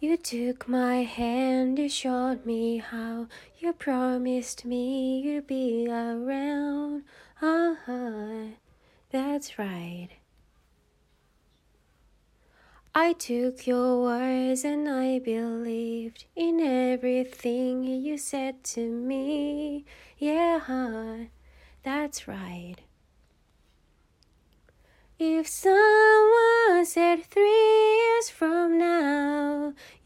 You took my hand, you showed me how, you promised me you'd be around. Uh huh, that's right. I took your words and I believed in everything you said to me. Yeah, that's right. If someone said three years from now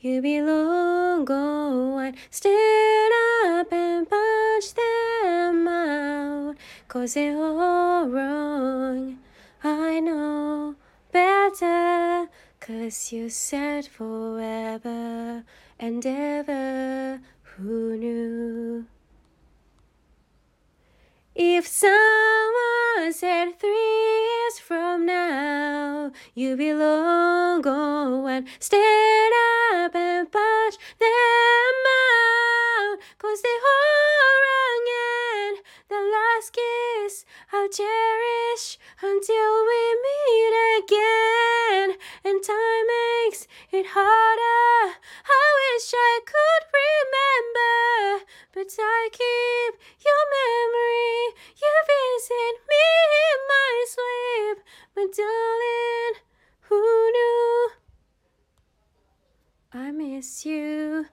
you be long gone, stand up and punch them out. Cause they're all wrong. I know better. Cause you said forever and ever. Who knew? If someone said three years from now you be long and stand up and punch them out. Cause they all wrong and the last kiss I'll cherish until we meet again. And time makes it harder. I wish I could remember, but I keep your memory. You visit me in my sleep, but darling, who knew? Miss you.